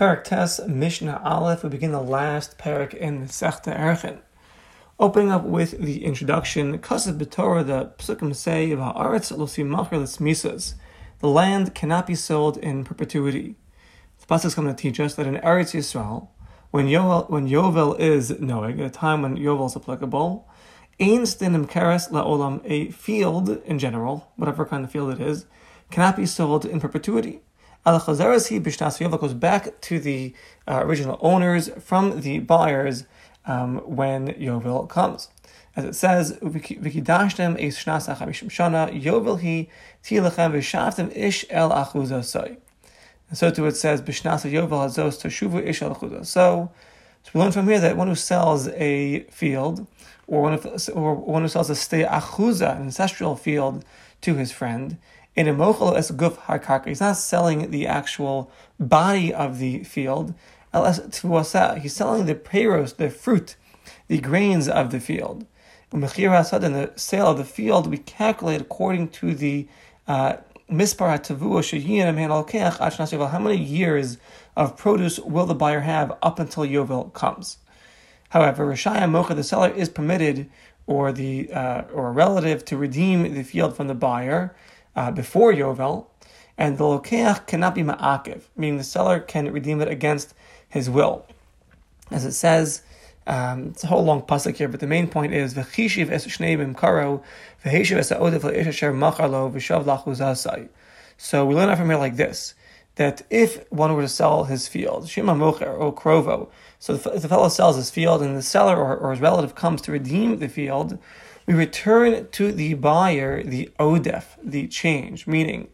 Parak Tes Mishnah Aleph. We begin the last parak in the Sechta Erchin. Opening up with the introduction, Kasav B'Torah, the Psukim say, Va'aretz losi machar misas. The land cannot be sold in perpetuity. The Pasuk is coming to teach us that in Eretz Yisrael, when Yovel, when Yovel is knowing, at a time when Yovel is applicable, Ein stinim keres la'olam, a field in general, whatever kind of field it is, cannot be sold in perpetuity. Al Chazaras goes back to the uh, original owners from the buyers um, when Yovel comes. As it says, Vikidashtem es shana, tilechem v'shavtem ish el achuza soy. And so too it says, Bishnasa Yovel hazos toshuvu ish el achuza. So, so we learn from here that one who sells a field, or one, who, or one who sells a stay achuza, an ancestral field, to his friend, in a mochel es guf harkarka. He's not selling the actual body of the field. He's selling the peros, the fruit, the grains of the field. In the sale of the field, we calculate according to the uh, mispar how many years of produce will the buyer have up until Yovel comes. However, Rashaya Mocha, the seller, is permitted, or the uh, or a relative, to redeem the field from the buyer uh, before Yovel, and the lokeach cannot be ma'akiv, meaning the seller can redeem it against his will. As it says, um, it's a whole long pasuk here, but the main point is v'chishiv es shnei b'mkaro v'heshiv es ha'odef le'ish asher v'shav lachuzasai. So we learn out from here like this, that if one were to sell his field, shima mocher or krovo, so the fellow sells his field and the seller or, or his relative comes to redeem the field, we return to the buyer the odef, the change, meaning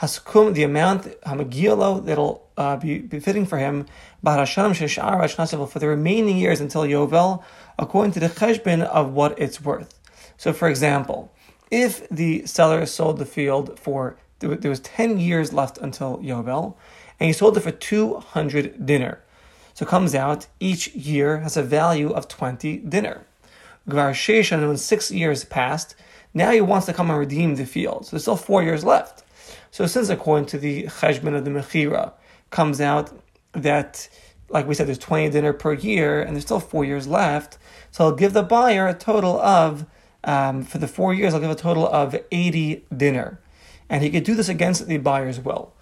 haskum, the amount hamagilo that'll uh, be befitting for him, for the remaining years until Yovel, according to the cheshbon of what it's worth. So, for example, if the seller sold the field for there was ten years left until Yovel, and he sold it for two hundred dinar, so it comes out each year has a value of twenty dinar. Gvar and when six years passed, now he wants to come and redeem the field. So there's still four years left. So since according to the cheshbon of the Mechira, comes out that, like we said, there's 20 dinar per year, and there's still four years left, so I'll give the buyer a total of, um, for the four years, I'll give a total of 80 dinar. And he could do this against the buyer's will.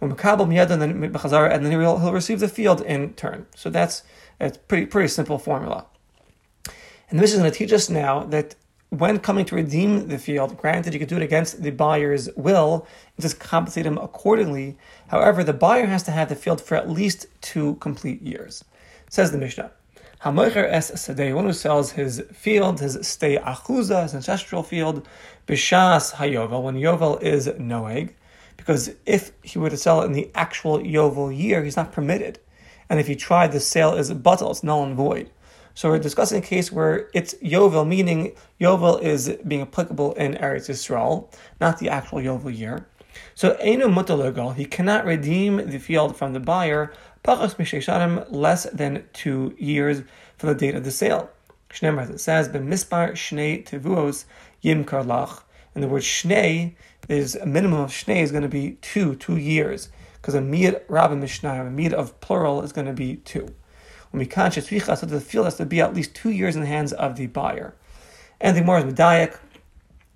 And then he'll, he'll receive the field in turn. So that's a pretty, pretty simple formula. And this is going to teach us now that when coming to redeem the field, granted you could do it against the buyer's will, and just compensate him accordingly. However, the buyer has to have the field for at least two complete years. Says the Mishnah. Hamoicher es sadeh, one who sells his field, his stay achuza, his ancestral field, bishas hayovel, when yovel is noeg, because if he were to sell it in the actual yovel year, he's not permitted. And if he tried, the sale is batal, it's null and void. So we're discussing a case where it's Yovel, meaning Yovel is being applicable in Eretz Yisrael, not the actual Yovel year. So Einu Mutalagal, he cannot redeem the field from the buyer, Pachas Misheshanim, less than two years from the date of the sale. Shnemar, as it says, B'mispar Shnei Tevuos Yim Karlach. And the word Shnei is a minimum of Shnei is going to be two, two years. Because a Mid Rabbi Mishnah, a Mid of plural is going to be two. When we conscious so the field has to be at least two years in the hands of the buyer. And the more is medayik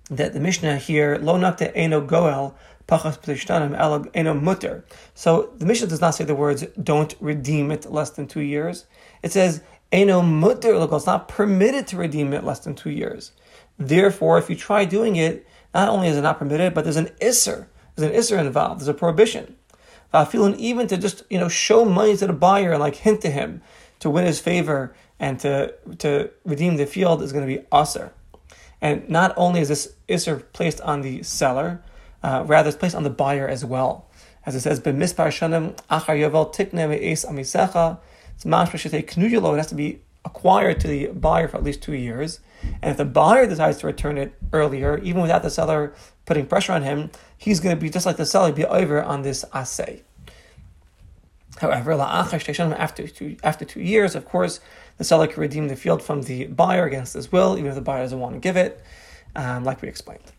that the Mishnah here lo nakte eno goel pachas p'tishtanim el eno mutter. So the Mishnah does not say the words don't redeem it less than two years. It says eno mutter It's not permitted to redeem it less than two years. Therefore, if you try doing it, not only is it not permitted, but there's an isser. There's an isser involved. There's a prohibition. Feeling even to just you know show money to the buyer and like hint to him to win his favor and to, to redeem the field is going to be aser. And not only is this iser placed on the seller, uh, rather it's placed on the buyer as well. As it says, b'mispar shanim achar yovel tikne me'es amisecha. It's mashma should. It has to be acquired to the buyer for at least two years. And if the buyer decides to return it earlier, even without the seller putting pressure on him, he's going to be just like the seller, be over on this assay. However, after two, after two years, of course, the seller can redeem the field from the buyer against his will, even if the buyer doesn't want to give it, um, like we explained.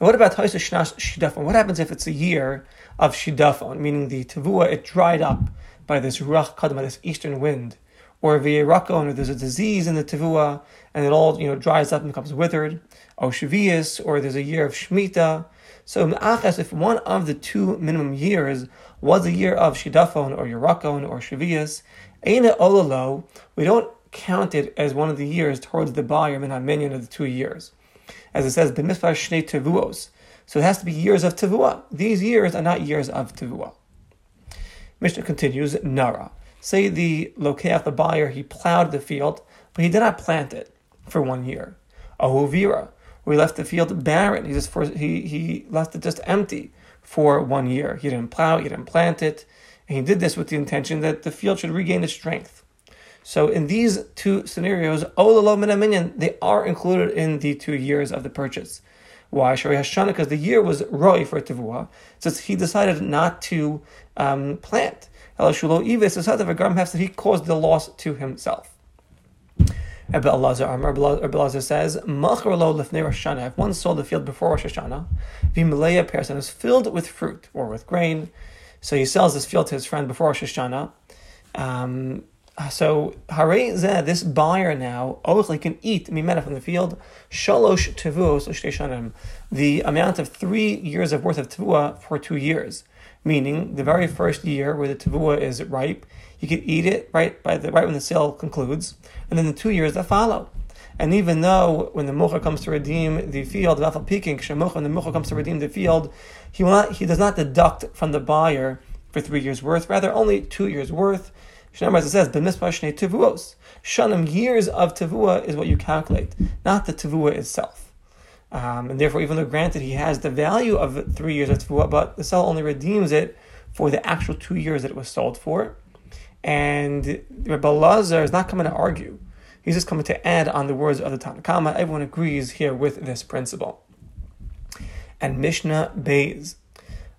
Now, what about Shidafon? What happens if it's a year of Shidafon, meaning the Tavua, it dried up by this ruach kadma, this eastern wind, or v'yerakon, or there's a disease in the tevua, and it all you know dries up and becomes withered, or shavias, or there's a year of shmita. So if one of the two minimum years was a year of shidafon or yerakon or shavias, Eina olalo, we don't count it as one of the years towards the buyer min minion of the two years. As it says, b'mispar shnei tevuos. So it has to be years of tevuah. These years are not years of tevuah. Mishnah continues, Nara. Say the lokeach, the buyer, he plowed the field, but he did not plant it for one year. Ahuvira, where he left the field barren. He just for, he he left it just empty for one year. He didn't plow, he didn't plant it, and he did this with the intention that the field should regain its strength. So in these two scenarios, olalo minyan, they are included in the two years of the purchase. Why? Shari Hashana, because the year was roi for Tivua, since he decided not to um, plant. El Shulo Ivis is that he caused the loss to himself. Abel Elazar says, Machar lo lefnei Rosh Hashanah. If one sold the field before Rosh Hashanah, Vimaleya person is filled with fruit or with grain, so he sells this field to his friend before Rosh Hashanah. Um, so Harei this buyer now, Ochli can eat mimena from the field, shalosh tevuos shanim, the amount of three years of worth of tevua for two years. Meaning the very first year where the tevua is ripe, you could eat it right by the right when the sale concludes, and then the two years that follow. And even though when the mocha comes to redeem the field, when the mocha comes to redeem the field, he will not, he does not deduct from the buyer for three years worth, rather only two years worth. Shnei it says, "B'mispar shnei tevuos." Shanim years of tevua is what you calculate, not the tevua itself. Um, and therefore, even though granted he has the value of three years of tevua, but the seller only redeems it for the actual two years that it was sold for. And Rabbi Lazar is not coming to argue; he's just coming to add on the words of the Tanna Kamma. Everyone agrees here with this principle. And Mishnah Beis,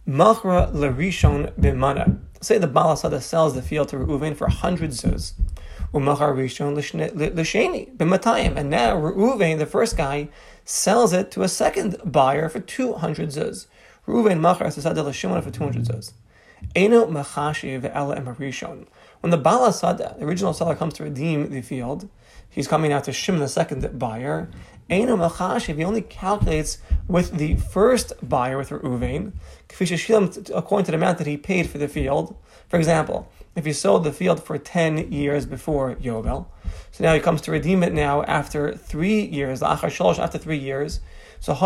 Machra Larishon Bimana. Say the Balasada sells the field to Reuven for 100 zuz. Umachar Rishon Lisheni b'matayim. And now Reuven, the first guy, sells it to a second buyer for 200 zuz. Reuven Machar Sasada Lishimon for 200 zuz. Eno Machashiv Ela Emarishon. When the Balasada, the original seller, comes to redeem the field, he's coming out to Shimon, the second buyer. Eno Machashiv, he only calculates with the first buyer, with Reuven, according to the amount that he paid for the field. For example, if he sold the field for 10 years before Yovel, so now he comes to redeem it now after three years, the after three years. So since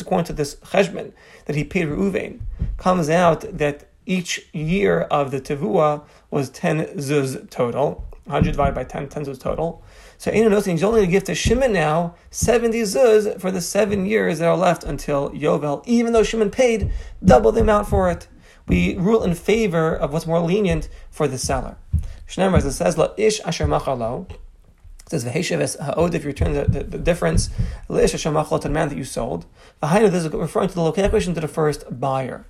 according to this cheshbon that he paid Reuven, comes out that each year of the tevua was 10 zuz total, 100 divided by 10, 10 zuz total. So Eino knows he's only going to give to Shimon now 70 zuz for the seven years that are left until Yovel, even though Shimon paid double the amount for it. We rule in favor of what's more lenient for the seller. It says, La ish asher machalo. It says, V'hesheves ha'od, if you return the, the, the difference, La ish asher machalo to the man that you sold. V'hainu, this is referring to the location to the first buyer.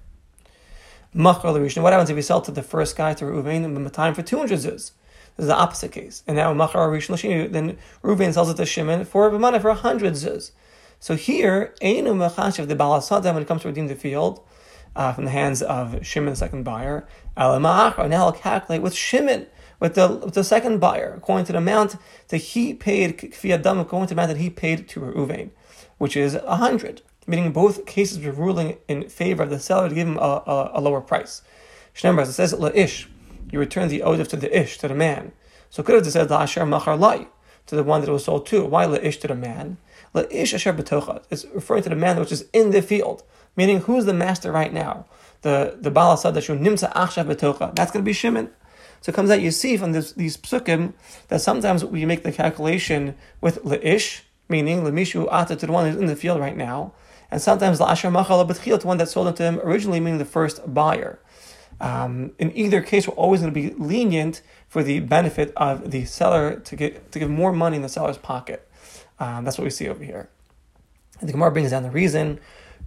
Machal What happens if you sell to the first guy to Reuven time for 200 zuz? This is the opposite case. And now Machar Rishon Lashini, then Reuven sells it to Shimon for B'mana for 100 zuz. So here, Einu Machashiv, the Balasada, when it comes to redeem the field, uh, from the hands of Shimon, the second buyer, Now I'll calculate with Shimon, with the, with the second buyer, according to the amount that he paid, Kfiyadam, according to the amount that he paid to Reuven, which is 100. Meaning both cases were ruling in favor of the seller to give him a, a, a lower price. Shnemar, it says, La'ish you return the odif to the ish, to the man. So could have said la'asher machar lai, to the one that was sold to. Why la'ish to the man? La'ish asher betocha. It's referring to the man which is in the field, meaning who's the master right now? The the Sadashu nimsa achshav betocha. That's going to be Shimon. So it comes out you see from this, these psukim that sometimes we make the calculation with la'ish, meaning lemishu ata to the one who's in the field right now, and sometimes la'asher machal to one that sold it to him originally, meaning the first buyer. Um, in either case, we're always going to be lenient for the benefit of the seller to get to give more money in the seller's pocket. Um, that's what we see over here. And the Gemara brings down the reason.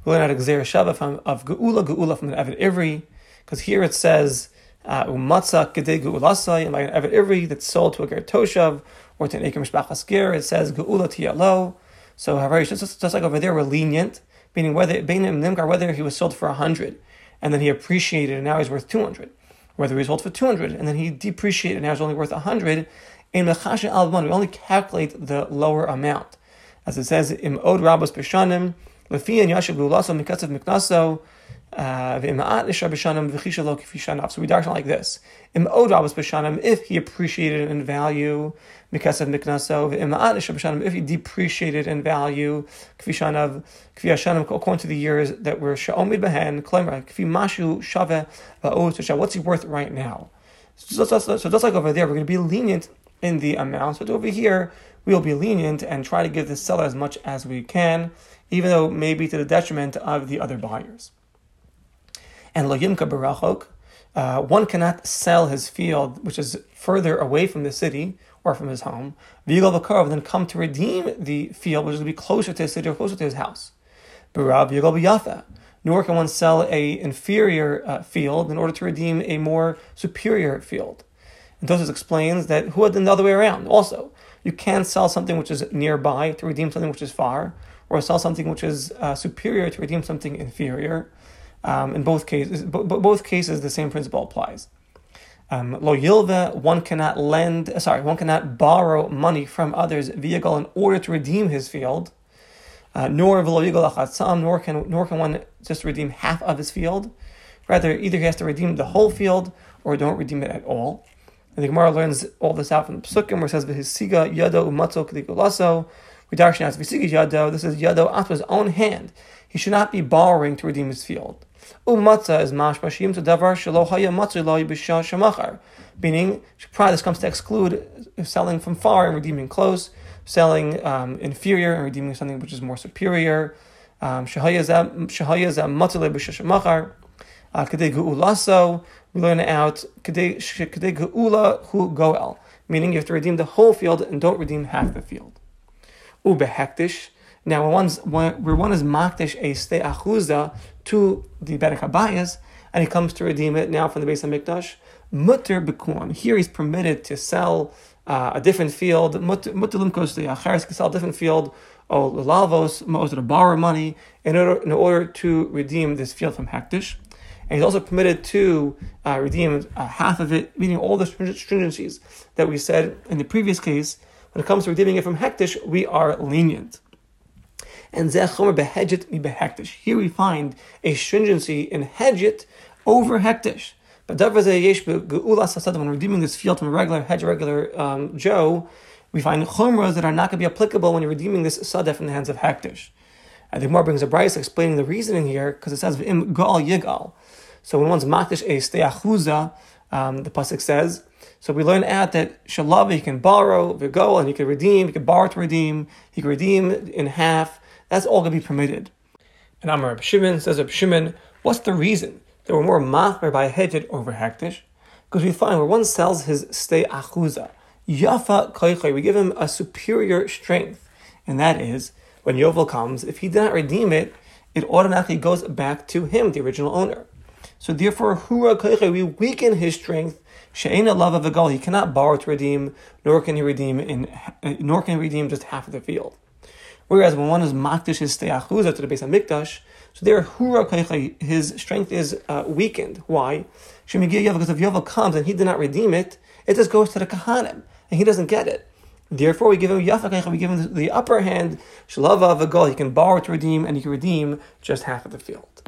We're learn out of Gzer Shava from of Geula Geula from the Evid Ivri, because here it says uh, Umatza Gedei Geulasai, and by an Evid Ivri that's sold to a Ger Toshav or to an Eker Mishpachas Ger, it says Geula Tiyalo. So, however, just, just like over there, we're lenient, meaning whether whether he was sold for a hundred and then he appreciated and now he's worth 200. Whether he sold for 200 and then he depreciated and now he's only worth 100. In we only calculate the lower amount. As it says, Im od rabos peshanim, lefi and yashav gulaso mikatzav miknaso, uh, so we darshan like this. If he appreciated in value, if he depreciated in value, according to the years that were sha'omid behen, what's he worth right now? So just like over there, we're going to be lenient in the amount. But over here, we'll be lenient and try to give the seller as much as we can, even though maybe to the detriment of the other buyers and lo yimka barachok. Uh, one cannot sell his field, which is further away from the city or from his home, v'yigol v'karov, then come to redeem the field, which is going to be closer to his city or closer to his house. Barav v'yigol v'yafa. Nor can one sell a inferior uh, field in order to redeem a more superior field. And Tosis explains that who had done the other way around. Also, you can sell something which is nearby to redeem something which is far, or sell something which is uh, superior to redeem something inferior. Um, in both cases, b- both cases, the same principle applies. Um, lo yilva, one cannot lend, uh, sorry, one cannot borrow money from others vehicle in order to redeem his field. Uh, nor nor can nor can one just redeem half of his field. Rather, either he has to redeem the whole field or don't redeem it at all. And the Gemara learns all this out from the Psukim, where it says, "V'hisiga yado umatzo k'digulaso." We darshan as "V'hisiga yado." This is yado out of his own hand. He should not be borrowing to redeem his field. Umatza is mashmashim to davar shelo haya matzu lo yibisha shemachar. Meaning, this comes to exclude selling from far and redeeming close, selling um, inferior and redeeming something which is more superior. Um, shahaya za matzu lo yibisha shemachar. Uh, kadei geulaso, learn out geula hu goel. Meaning you have to redeem the whole field and don't redeem half the field. Ubehektish. Now, when one's where one is makdish a stay achuza to the Bedek Habayas, and he comes to redeem it now from the base of Mikdash, mutter bekuan. Here he's permitted to sell uh, a different field. Mutter limkos the acharis can sell a different field. Oh, lavos most to borrow money in order in order to redeem this field from Hektish. And he's also permitted to uh, redeem uh, half of it, meaning all the stringencies that we said in the previous case. When it comes to redeeming it from Hektish, we are lenient and zechomer behedget mi behektish. Here we find a stringency in hedget over hektish. But when redeeming this field from a regular hedge, regular um, Joe, we find chumras that are not going to be applicable when you're redeeming this sadeh from the hands of hektish. And the Gemara brings a brayse explaining the reasoning here because it says im gal yigal. So when one's makdish a steachuza, um, the pasuk says. So we learn out that shalav he can borrow, vigol, and he can redeem. He can borrow to redeem. He can redeem in half. That's all going to be permitted. And Amar Reb Shimon says Reb Shimon, what's the reason there we're more machmer by hedget over hektish? Because we find where one sells his stay achuza, yafa koichay, we give him a superior strength, and that is when Yovel comes, if he did not redeem it, it automatically goes back to him, the original owner. So therefore, hura we weaken his strength. She'ena lava v'gal, he cannot borrow to redeem, nor can he redeem in, nor can he redeem just half of the field. Whereas when one is makdish his steachuza to the base of mikdash, so there hura his strength is uh, weakened. Why? Because if Yovel comes and he did not redeem it, it just goes to the kahanim and he doesn't get it. Therefore, we give him yafa we give him the upper hand. Shalava v'gol, he can borrow to redeem, and he can redeem just half of the field.